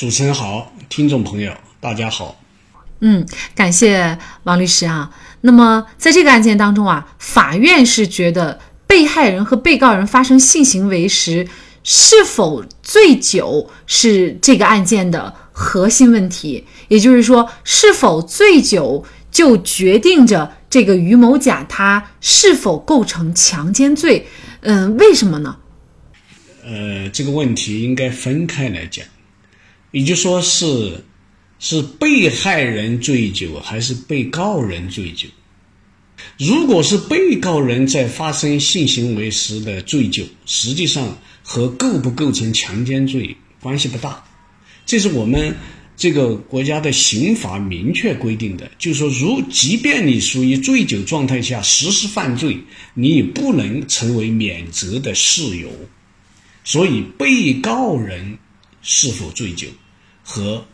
主持人好，听众朋友大家好。嗯，感谢王律师啊。那么在这个案件当中啊，法院是觉得被害人和被告人发生性行为时是否醉酒是这个案件的核心问题。也就是说，是否醉酒就决定着这个于某甲他是否构成强奸罪。嗯，为什么呢？呃，这个问题应该分开来讲，也就说是是被害人醉酒还是被告人醉酒？如果是被告人在发生性行为时的醉酒，实际上和构不构成强奸罪关系不大。这是我们这个国家的刑法明确规定的，就是说，如即便你属于醉酒状态下实施犯罪，你也不能成为免责的事由。所以，被告人是否醉酒和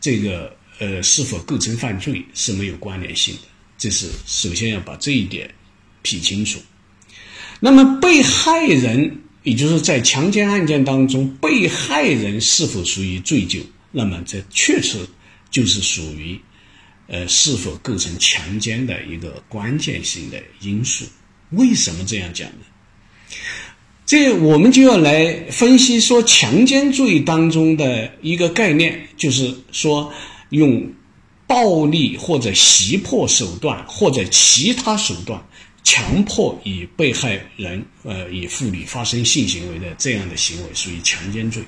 这个呃是否构成犯罪是没有关联性的。这是首先要把这一点撇清楚。那么，被害人也就是在强奸案件当中，被害人是否属于醉酒？那么，这确实就是属于呃是否构成强奸的一个关键性的因素。为什么这样讲呢？这我们就要来分析说，强奸罪当中的一个概念，就是说用暴力或者胁迫手段或者其他手段强迫与被害人呃与妇女发生性行为的这样的行为，属于强奸罪。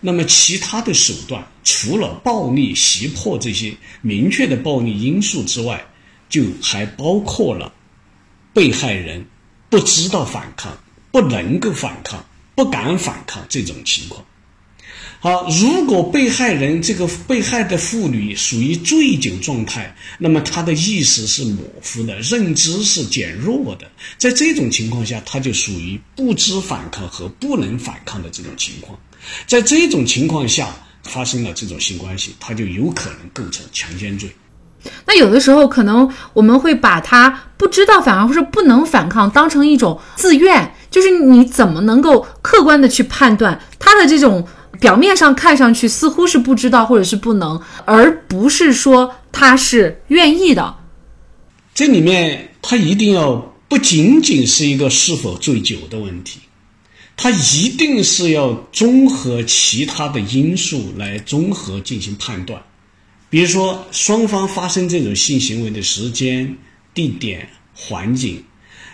那么其他的手段，除了暴力、胁迫这些明确的暴力因素之外，就还包括了被害人不知道反抗。不能够反抗，不敢反抗这种情况。好，如果被害人这个被害的妇女属于醉酒状态，那么她的意识是模糊的，认知是减弱的。在这种情况下，她就属于不知反抗和不能反抗的这种情况。在这种情况下发生了这种性关系，她就有可能构成强奸罪。那有的时候可能我们会把他不知道反抗或者不能反抗当成一种自愿。就是你怎么能够客观的去判断他的这种表面上看上去似乎是不知道或者是不能，而不是说他是愿意的？这里面他一定要不仅仅是一个是否醉酒的问题，他一定是要综合其他的因素来综合进行判断，比如说双方发生这种性行为的时间、地点、环境，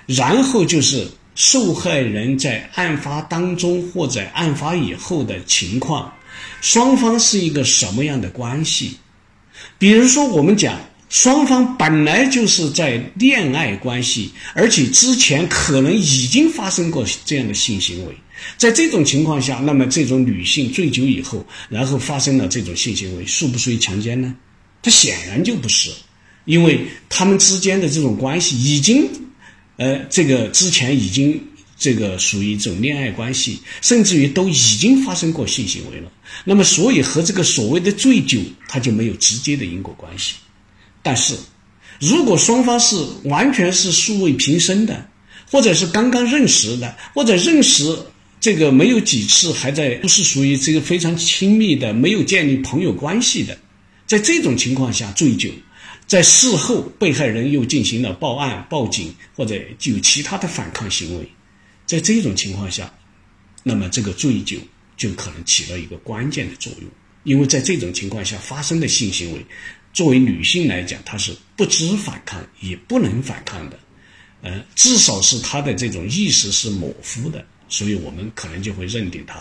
然后就是。受害人在案发当中或者案发以后的情况，双方是一个什么样的关系？比如说，我们讲双方本来就是在恋爱关系，而且之前可能已经发生过这样的性行为，在这种情况下，那么这种女性醉酒以后，然后发生了这种性行为，属不属于强奸呢？它显然就不是，因为他们之间的这种关系已经。呃，这个之前已经这个属于一种恋爱关系，甚至于都已经发生过性行为了。那么，所以和这个所谓的醉酒，它就没有直接的因果关系。但是，如果双方是完全是素未平生的，或者是刚刚认识的，或者认识这个没有几次，还在不是属于这个非常亲密的，没有建立朋友关系的，在这种情况下醉酒。在事后，被害人又进行了报案、报警，或者有其他的反抗行为，在这种情况下，那么这个醉酒就可能起到一个关键的作用。因为在这种情况下发生的性行为，作为女性来讲，她是不知反抗，也不能反抗的，呃，至少是她的这种意识是模糊的，所以我们可能就会认定她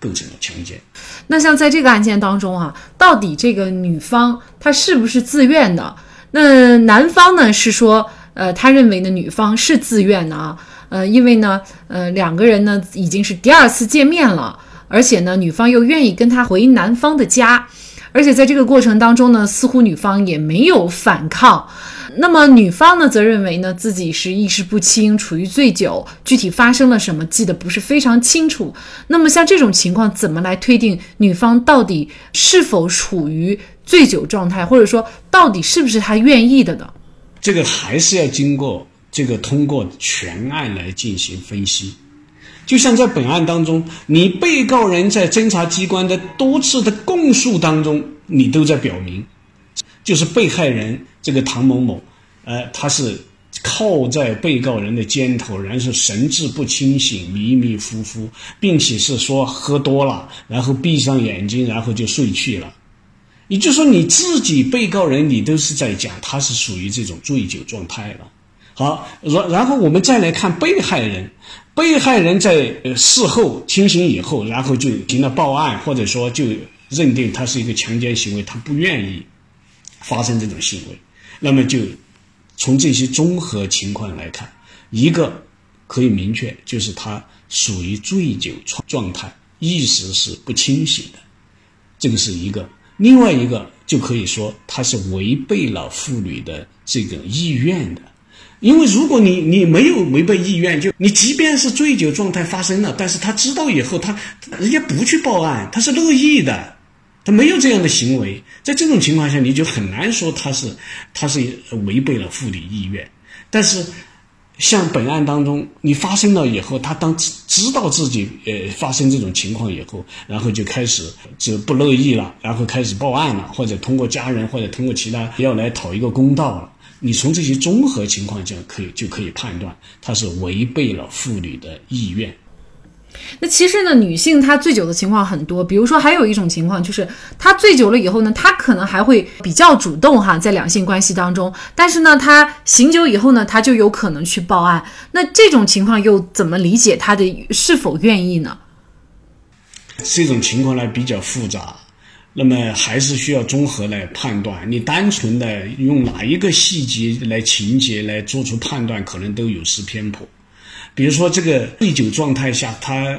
构成了强奸。那像在这个案件当中啊，到底这个女方她是不是自愿的？那男方呢是说，呃，他认为呢女方是自愿的啊，呃，因为呢，呃，两个人呢已经是第二次见面了，而且呢，女方又愿意跟他回男方的家，而且在这个过程当中呢，似乎女方也没有反抗。那么女方呢则认为呢自己是意识不清，处于醉酒，具体发生了什么记得不是非常清楚。那么像这种情况，怎么来推定女方到底是否处于？醉酒状态，或者说到底是不是她愿意的呢？这个还是要经过这个通过全案来进行分析。就像在本案当中，你被告人在侦查机关的多次的供述当中，你都在表明，就是被害人这个唐某某，呃，他是靠在被告人的肩头，然后神志不清醒、迷迷糊糊，并且是说喝多了，然后闭上眼睛，然后就睡去了。也就是说，你自己被告人，你都是在讲他是属于这种醉酒状态了。好，然然后我们再来看被害人，被害人在事后清醒以后，然后就行了报案，或者说就认定他是一个强奸行为，他不愿意发生这种行为，那么就从这些综合情况来看，一个可以明确就是他属于醉酒状状态，意识是不清醒的，这个是一个；另外一个就可以说他是违背了妇女的这个意愿的。因为如果你你没有违背意愿，就你即便是醉酒状态发生了，但是他知道以后，他人家不去报案，他是乐意的，他没有这样的行为，在这种情况下，你就很难说他是他是违背了妇女意愿。但是像本案当中，你发生了以后，他当知道自己呃发生这种情况以后，然后就开始就不乐意了，然后开始报案了，或者通过家人或者通过其他要来讨一个公道了。你从这些综合情况下可以就可以判断，他是违背了妇女的意愿。那其实呢，女性她醉酒的情况很多，比如说还有一种情况就是她醉酒了以后呢，她可能还会比较主动哈，在两性关系当中，但是呢，她醒酒以后呢，她就有可能去报案。那这种情况又怎么理解她的是否愿意呢？这种情况呢比较复杂。那么还是需要综合来判断。你单纯的用哪一个细节来情节来做出判断，可能都有失偏颇。比如说，这个醉酒状态下，他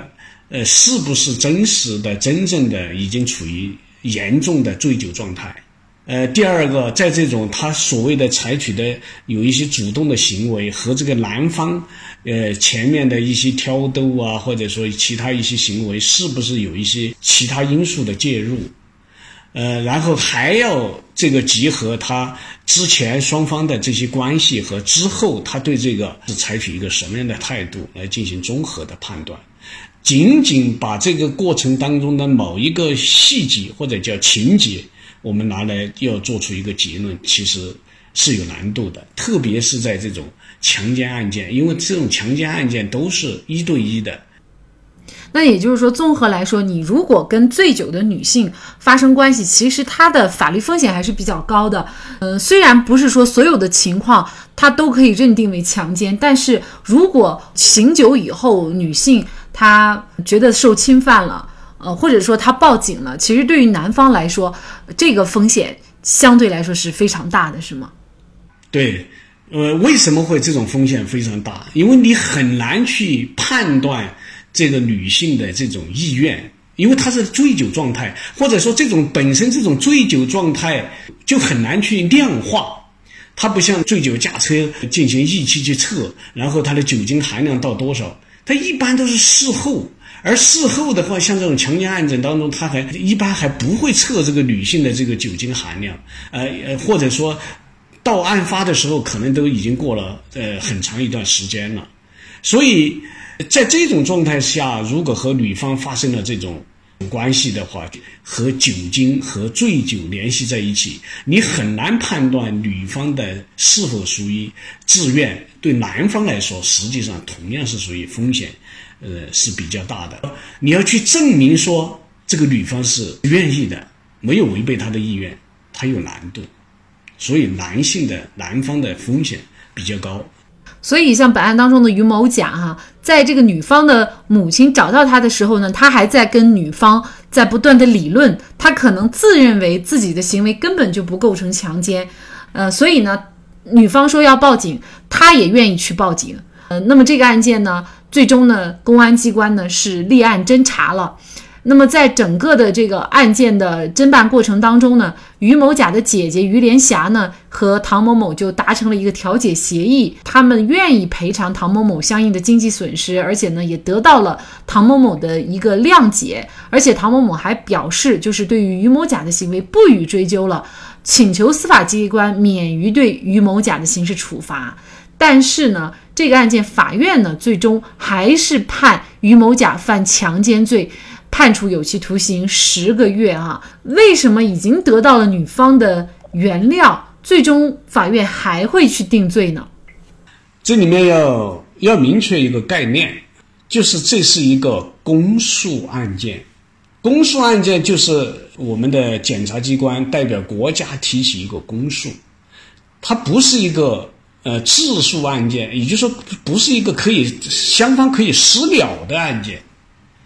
呃是不是真实的、真正的已经处于严重的醉酒状态？呃，第二个，在这种他所谓的采取的有一些主动的行为和这个男方呃前面的一些挑逗啊，或者说其他一些行为，是不是有一些其他因素的介入？呃，然后还要这个结合他之前双方的这些关系和之后他对这个是采取一个什么样的态度来进行综合的判断。仅仅把这个过程当中的某一个细节或者叫情节，我们拿来要做出一个结论，其实是有难度的。特别是在这种强奸案件，因为这种强奸案件都是一对一的。那也就是说，综合来说，你如果跟醉酒的女性发生关系，其实她的法律风险还是比较高的。呃，虽然不是说所有的情况她都可以认定为强奸，但是如果醒酒以后女性她觉得受侵犯了，呃，或者说她报警了，其实对于男方来说，这个风险相对来说是非常大的，是吗？对，呃，为什么会这种风险非常大？因为你很难去判断。这个女性的这种意愿，因为她是醉酒状态，或者说这种本身这种醉酒状态就很难去量化。它不像醉酒驾车进行仪器去测，然后它的酒精含量到多少，它一般都是事后。而事后的话，像这种强奸案件当中，他还一般还不会测这个女性的这个酒精含量，呃呃，或者说到案发的时候，可能都已经过了呃很长一段时间了，所以。在这种状态下，如果和女方发生了这种关系的话，和酒精和醉酒联系在一起，你很难判断女方的是否属于自愿。对男方来说，实际上同样是属于风险，呃是比较大的。你要去证明说这个女方是愿意的，没有违背她的意愿，它有难度。所以男性的男方的风险比较高。所以，像本案当中的于某甲哈，在这个女方的母亲找到他的时候呢，他还在跟女方在不断的理论，他可能自认为自己的行为根本就不构成强奸，呃，所以呢，女方说要报警，他也愿意去报警，呃，那么这个案件呢，最终呢，公安机关呢是立案侦查了。那么，在整个的这个案件的侦办过程当中呢，于某甲的姐姐于连霞呢和唐某某就达成了一个调解协议，他们愿意赔偿唐某某相应的经济损失，而且呢也得到了唐某某的一个谅解，而且唐某某还表示，就是对于于某甲的行为不予追究了，请求司法机关免于对于某甲的刑事处罚。但是呢，这个案件法院呢最终还是判于某甲犯强奸罪，判处有期徒刑十个月啊。为什么已经得到了女方的原谅，最终法院还会去定罪呢？这里面要要明确一个概念，就是这是一个公诉案件。公诉案件就是我们的检察机关代表国家提起一个公诉，它不是一个呃自诉案件，也就是说不是一个可以双方可以私了的案件。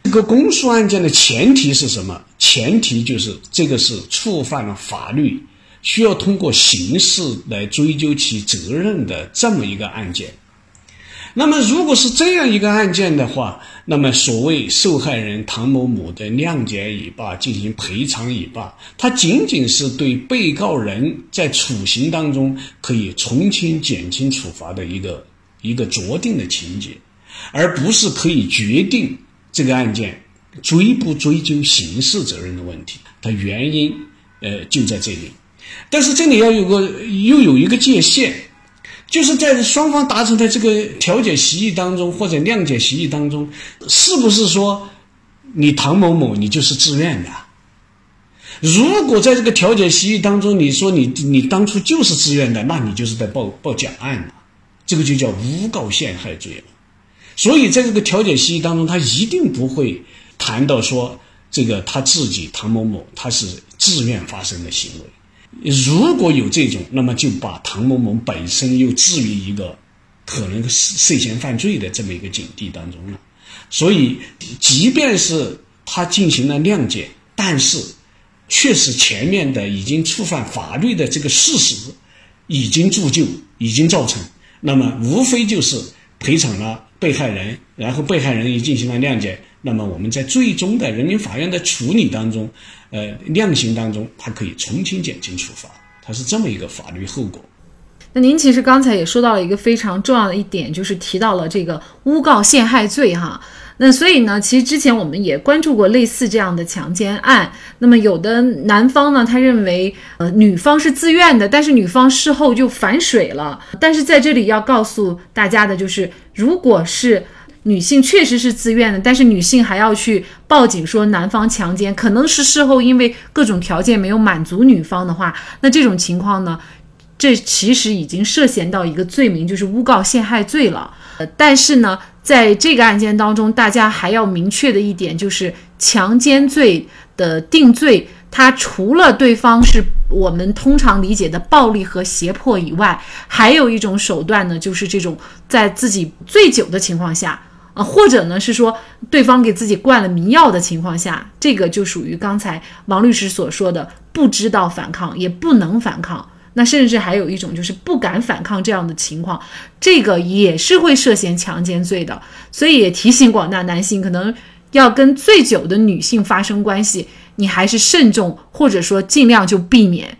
这个公诉案件的前提是什么？前提就是这个是触犯了法律，需要通过刑事来追究其责任的这么一个案件。那么，如果是这样一个案件的话，那么所谓受害人唐某某的谅解已罢，进行赔偿已罢，它仅仅是对被告人在处刑当中可以从轻减轻处罚的一个一个酌定的情节，而不是可以决定这个案件追不追究刑事责任的问题。它原因呃就在这里，但是这里要有个又有一个界限。就是在双方达成的这个调解协议当中，或者谅解协议当中，是不是说你唐某某你就是自愿的？如果在这个调解协议当中，你说你你当初就是自愿的，那你就是在报报假案了，这个就叫诬告陷害罪了。所以在这个调解协议当中，他一定不会谈到说这个他自己唐某某他是自愿发生的行为。如果有这种，那么就把唐某某本身又置于一个可能涉嫌犯罪的这么一个境地当中了。所以，即便是他进行了谅解，但是确实前面的已经触犯法律的这个事实已经铸就，已经造成，那么无非就是赔偿了被害人，然后被害人也进行了谅解。那么我们在最终的人民法院的处理当中，呃，量刑当中，他可以从轻减轻处罚，它是这么一个法律后果。那您其实刚才也说到了一个非常重要的一点，就是提到了这个诬告陷害罪哈。那所以呢，其实之前我们也关注过类似这样的强奸案。那么有的男方呢，他认为呃女方是自愿的，但是女方事后就反水了。但是在这里要告诉大家的就是，如果是女性确实是自愿的，但是女性还要去报警说男方强奸，可能是事后因为各种条件没有满足女方的话，那这种情况呢，这其实已经涉嫌到一个罪名，就是诬告陷害罪了。呃，但是呢，在这个案件当中，大家还要明确的一点就是，强奸罪的定罪，它除了对方是我们通常理解的暴力和胁迫以外，还有一种手段呢，就是这种在自己醉酒的情况下。啊，或者呢是说对方给自己灌了迷药的情况下，这个就属于刚才王律师所说的不知道反抗也不能反抗，那甚至还有一种就是不敢反抗这样的情况，这个也是会涉嫌强奸罪的。所以也提醒广大男性，可能要跟醉酒的女性发生关系，你还是慎重，或者说尽量就避免。